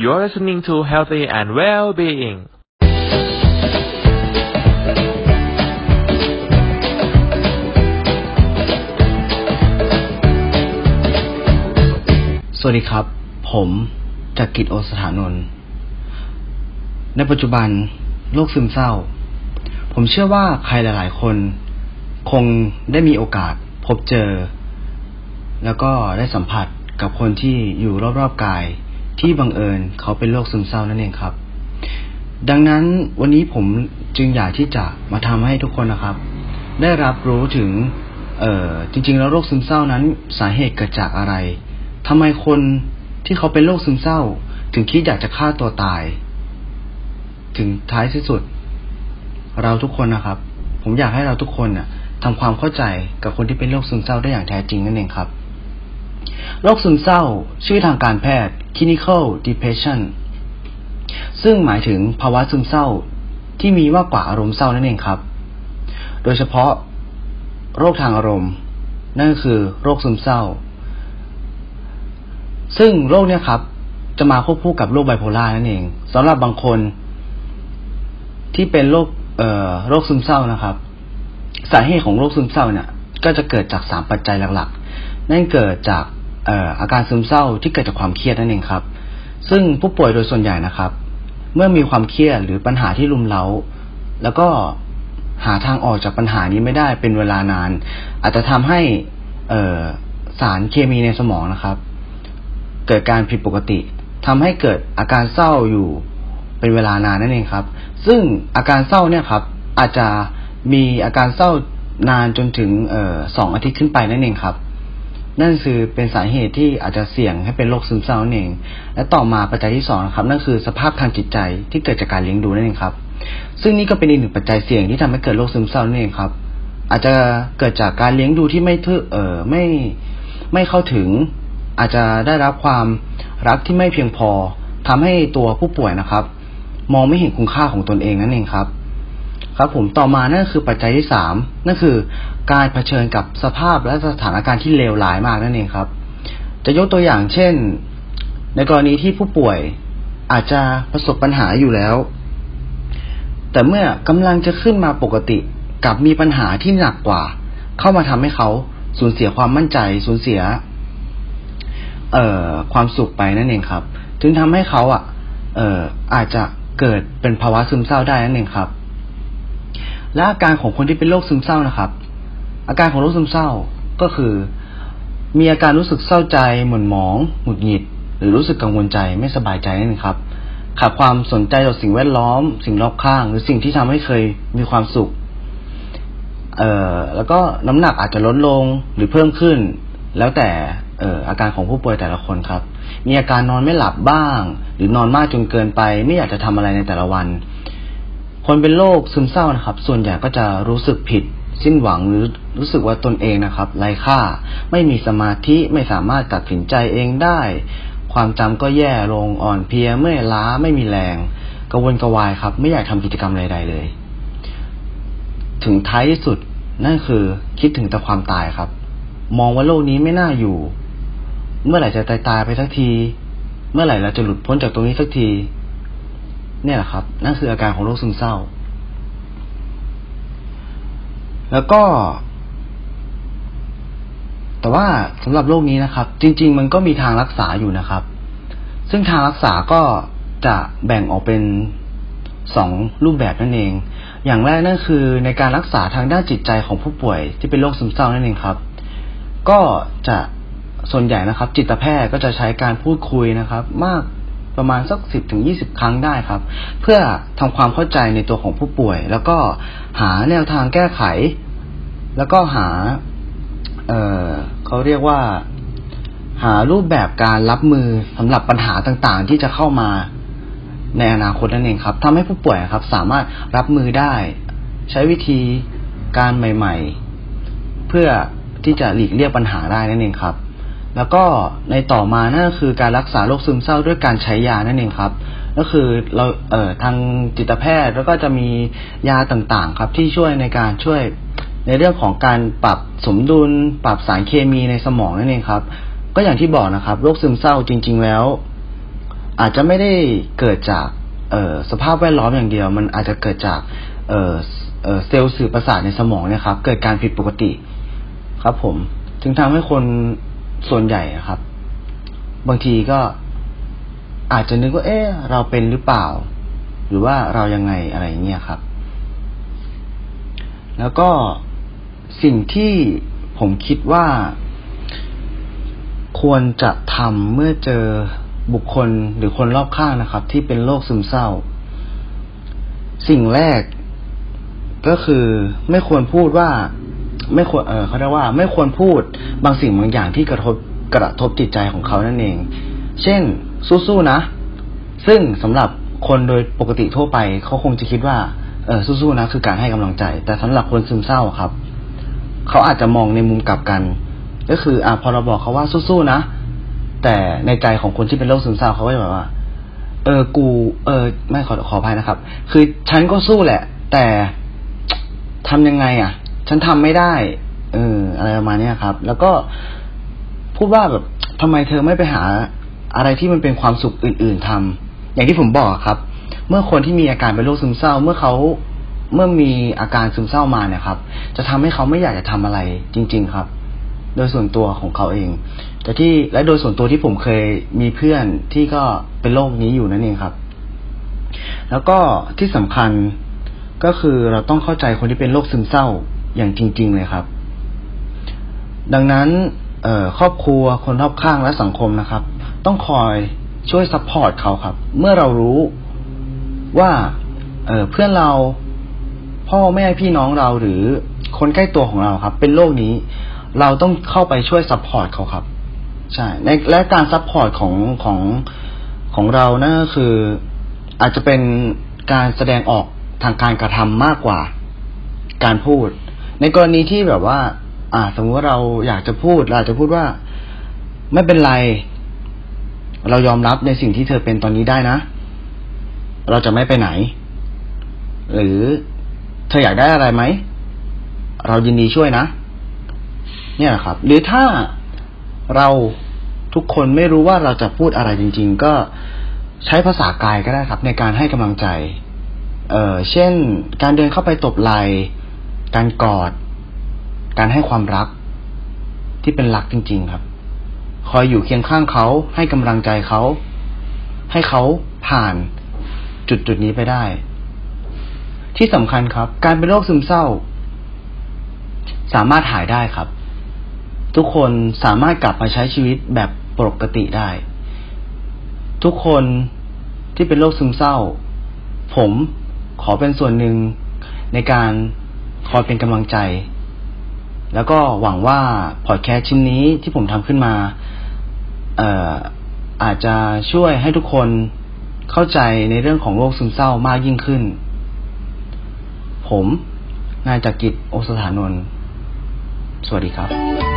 You're listening to Healthy and Well-being สวัสดีครับ ผมจักริดโอสถานนท์ในปัจจุบันโรคซึมเศร้า ผมเชื่อว่าใครหลาย ๆ คน คงได้มีโอกาสพบเจอ แล้วก็ได้สัมผัสกับคนที่อยู่รอบ ๆ กาย ที่บังเอิญเขาเป็นโรคซึมเศร้านั่นเองครับ ดังนั้นวันนี้ผมจึงอยากที่จะมาทำให้ทุกคนนะครับ ได้รับรู้ถึงเอ่อจริง ๆ แล้วโรคซึมเศร้านั้นสาเหตุเกิดจากอะไรทำไมคนที่เขาเป็นโรคซึมเศร้า ถึงคิดอยากจะฆ่าตัวตาย ถึงท้ายที่สุด เราทุกคนนะครับ ผมอยากให้เราทุกคนน่ะทำความเข้าใจกับคนที่เป็นโรคซึมเศร้าได้อย่างแท้จริงนั่นเองครับ โรคซึมเศร้า ชื่อทางการแพทย์ clinical depression ซึ่งหมายถึงภาวะซึมเศร้าที่มีมากกว่าอารมณ์เศร้านั่นเองครับ โดยเฉพาะโรคทางอารมณ์ นั่นก็คือโรคซึมเศร้า ซึ่งโรคเนี้ยครับ จะมาควบคู่กับโรคไบโพล่านั่นเองสำหรับบางคนที่เป็นโรคเอ่อโรคซึมเศร้านะครับ สาเหตุของโรคซึมเศร้าเนี่ย ก็จะเกิดจากสามปัจจัยหลักๆ นั่นเกิดจาก อ่ออาการซึมเศร้าที่เกิดจากความเครียดนั่นเองครับ ซึ่งผู้ป่วยโดยส่วนใหญ่นะครับ เมื่อมีความเครียดหรือปัญหาที่รุมเร้า แล้วก็หาทางออกจากปัญหานี้ไม่ได้เป็นเวลานาน อาจจะทำให้เอ่อสารเคมีในสมองนะครับ เกิดการผิดปกติทำให้เกิดอาการเศร้าอยู่เป็นเวลานานนั่นเองครับ ซึ่งอาการเศร้าเนี่ยครับ อาจจะมีอาการเศร้านานจนถึงเอ่อสองอาทิตย์ขึ้นไปนั่นเองครับ นั่นคือเป็นสาเหตุที่อาจจะเสี่ยงให้เป็นโรคซึมเศร้านั่นเอง และต่อมาปัจจัยที่สองนะครับ นั่นคือสภาพทางจิตใจที่เกิดจากการเลี้ยงดูนั่นเองครับ ซึ่งนี่ก็เป็นอีกหนึ่งปัจจัยเสี่ยงที่ทำให้เกิดโรคซึมเศร้านั่นเองครับ อาจจะเกิดจากการเลี้ยงดูที่ไม่ทึเอ่อไม่ไม่เข้าถึง อาจจะได้รับความรักที่ไม่เพียงพอทำให้ตัวผู้ป่วยนะครับ มองไม่เห็นคุณค่าของตนเองนั่นเองครับ ครับผมต่อมานั่นคือปัจจัยที่สามนั่นคือ การเผชิญกับสภาพและสถานการณ์ที่เลวร้ายมากนั่นเองครับ จะยกตัวอย่างเช่น ในกรณีที่ผู้ป่วยอาจจะประสบปัญหาอยู่แล้ว แต่เมื่อกำลังจะขึ้นมาปกติกับมีปัญหาที่หนักกว่า เข้ามาทำให้เขาสูญเสียความมั่นใจสูญเสีย เอ่อความสุขไปนั่นเองครับ ถึงทำให้เขาอะ เอ่ออาจจะเกิดเป็นภาวะซึมเศร้าได้นั่นเองครับ และอาการของคนที่เป็นโรคซึมเศร้านะครับ อาการของโรคซึมเศร้าก็คือ มีอาการรู้สึกเศร้าใจหม่นหมองหงุดหงิด หรือรู้สึกกังวลใจไม่สบายใจนั่นเองครับขาดความสนใจต่อสิ่งแวดล้อม สิ่งรอบข้าง หรือสิ่งที่ทำให้เคยมีความสุข เอ่อแล้วก็น้ำหนักอาจจะลดลงหรือเพิ่มขึ้น แล้วแต่เอ่ออาการของผู้ป่วยแต่ละคนครับ มีอาการนอนไม่หลับบ้าง หรือนอนมากจนเกินไป ไม่อยากจะทำอะไรในแต่ละวัน คนเป็นโรคซึมเศร้านะครับ ส่วนใหญ่ก็จะรู้สึกผิด สิ้นหวังหรือรู้สึกว่าตนเองนะครับไร้ค่า ไม่มีสมาธิไม่สามารถตัดสินใจเองได้ ความจำก็แย่ลงอ่อนเพลียเมื่อยล้าไม่มีแรงกระวนกระวายครับ ไม่อยากทำกิจกรรมใดๆเลย ถึงท้ายที่สุดนั่นคือคิดถึงแต่ความตายครับ มองว่าโลกนี้ไม่น่าอยู่ เมื่อไหร่จะตายตายไปสักที เมื่อไหร่เราจะหลุดพ้นจากตรงนี้สักที เนี่ยแหละครับ นั่นคืออาการของโรคซึมเศร้า แล้วก็ แต่ว่าสำหรับโรคนี้นะครับ จริง ๆ มันก็มีทางรักษาอยู่นะครับ ซึ่งทางรักษาก็จะแบ่งออกเป็นสองรูปแบบนั่นเอง อย่างแรกนั่นคือในการรักษาทางด้านจิตใจของผู้ป่วยที่เป็นโรคซึมเศร้านั่นเองครับ ก็จะส่วนใหญ่นะครับ จิตแพทย์ก็จะใช้การพูดคุยนะครับ มาก ประมาณสักสิบถึงยี่สิบครั้งได้ครับ เพื่อทำความเข้าใจในตัวของผู้ป่วย แล้วก็หาแนวทางแก้ไข แล้วก็หาเออเขาเรียกว่า หารูปแบบการรับมือสำหรับปัญหาต่างๆ ที่จะเข้ามาในอนาคตนั่นเองครับทำให้ผู้ป่วยครับ สามารถรับมือได้ ใช้วิธีการใหม่ ๆ เพื่อที่จะหลีกเลี่ยงปัญหาได้นั่นเองครับ แล้วก็ในต่อมานั่นก็คือการรักษาโรคซึมเศร้าด้วยการใช้ยานั่นเองครับ ก็คือเราเอ่อทางจิตแพทย์แล้วก็จะมียาต่างๆ ครับที่ช่วยในการช่วยในเรื่องของการปรับสมดุล ปรับสารเคมีในสมองนั่นเองครับ ก็อย่างที่บอกนะครับ โรคซึมเศร้าจริง ๆ แล้ว อาจจะไม่ได้เกิดจากเอ่อสภาพแวดล้อมอย่างเดียว มันอาจจะเกิดจากเอ่อเอ่อเซลล์สื่อประสาทในสมองเนี่ยครับ เกิดการผิดปกติครับผมถึงทำให้คน ส่วนใหญ่ครับ บางทีก็อาจจะนึกว่า เอ๊ะเราเป็นหรือเปล่า หรือว่าเรายังไงอะไรเงี้ยครับ แล้วก็สิ่งที่ผมคิดว่า ควรจะทำเมื่อเจอบุคคลหรือคนรอบข้างนะครับ ที่เป็นโรคซึมเศร้า สิ่งแรกก็คือไม่ควรพูดว่า ไม่ควรเออเขาเรียกว่าไม่ควรพูดบางสิ่งบางอย่างที่กระทบกระทบจิตใจของเขานั่นเอง เช่น สู้ๆนะ ซึ่งสำหรับคนโดยปกติทั่วไปเขาคงจะคิดว่าเออสู้ๆนะคือการให้กำลังใจ แต่สำหรับคนซึมเศร้าครับ เขาอาจจะมองในมุมกลับกัน ก็คืออ่าพอเราบอกเขาว่าสู้ๆนะ แต่ในใจของคนที่เป็นโรคซึมเศร้าเขาก็จะแบบว่า เออกู เออ ไม่ขอขออภัยนะครับ คือฉันก็สู้แหละ แต่ทำยังไง อะ ฉันทำไม่ได้ เออ อะไรประมาณนี้ครับ แล้วก็พูดว่าแบบทำไมเธอไม่ไปหาอะไรที่มันเป็นความสุขอื่น ๆทำอย่างที่ผมบอกครับ เมื่อคนที่มีอาการเป็นโรคซึมเศร้า เมื่อเขาเมื่อมีอาการซึมเศร้ามาเนี่ยครับ จะทำให้เขาไม่อยากจะทำอะไรจริง ๆ ครับ โดยส่วนตัวของเขาเอง แต่ที่และโดยส่วนตัวที่ผมเคยมีเพื่อนที่ก็เป็นโรคนี้อยู่นั่นเองครับ แล้วก็ที่สำคัญก็คือเราต้องเข้าใจคนที่เป็นโรคซึมเศร้า อย่างจริง ๆ เลยครับ ดังนั้นครอบครัวคนรอบข้างและสังคมนะครับ ต้องคอยช่วย support เขาครับ เมื่อเรารู้ว่าเพื่อนเราพ่อแม่พี่น้องเราหรือคนใกล้ตัวของเราครับ เป็นโรคนี้ เราต้องเข้าไปช่วย support เขาครับ ใช่ในและการ support ของของของเรานั่นก็คืออาจจะเป็นการแสดงออกทางการกระทำมากกว่า การพูด ในกรณีที่แบบว่า อ่า สมมติว่าเราอยากจะพูดเราจจะพูดว่า ไม่เป็นไร เรายอมรับในสิ่งที่เธอเป็นตอนนี้ได้นะ เราจะไม่ไปไหน หรือเธออยากได้อะไรไหม เรายินดีช่วยนะ เนี่ยครับ หรือถ้าเราทุกคนไม่รู้ว่าเราจะพูดอะไรจริง ๆ ก็ใช้ภาษากายก็ได้ครับ ในการให้กำลังใจ เอ่อ เช่น การเดินเข้าไปตบไหล่ การกอด การให้ความรัก ที่เป็นรักจริง ๆ ครับ คอยอยู่เคียงข้างเขาให้กำลังใจเขา ให้เขาผ่านจุดจุดนี้ไปได้ ที่สำคัญครับ การเป็นโรคซึมเศร้า สามารถหายได้ครับ ทุกคนสามารถกลับมาใช้ชีวิตแบบปกติได้ ทุกคนที่เป็นโรคซึมเศร้า ผมขอเป็นส่วนหนึ่งในการ คอยเป็นกำลังใจ แล้วก็หวังว่าพอดแคสต์ชิ้นนี้ที่ผมทำขึ้นมาเอ่ออาจจะช่วยให้ทุกคนเข้าใจในเรื่องของโรคซึมเศร้ามากยิ่งขึ้น ผมนายจักริดโอสถานนท์สวัสดีครับ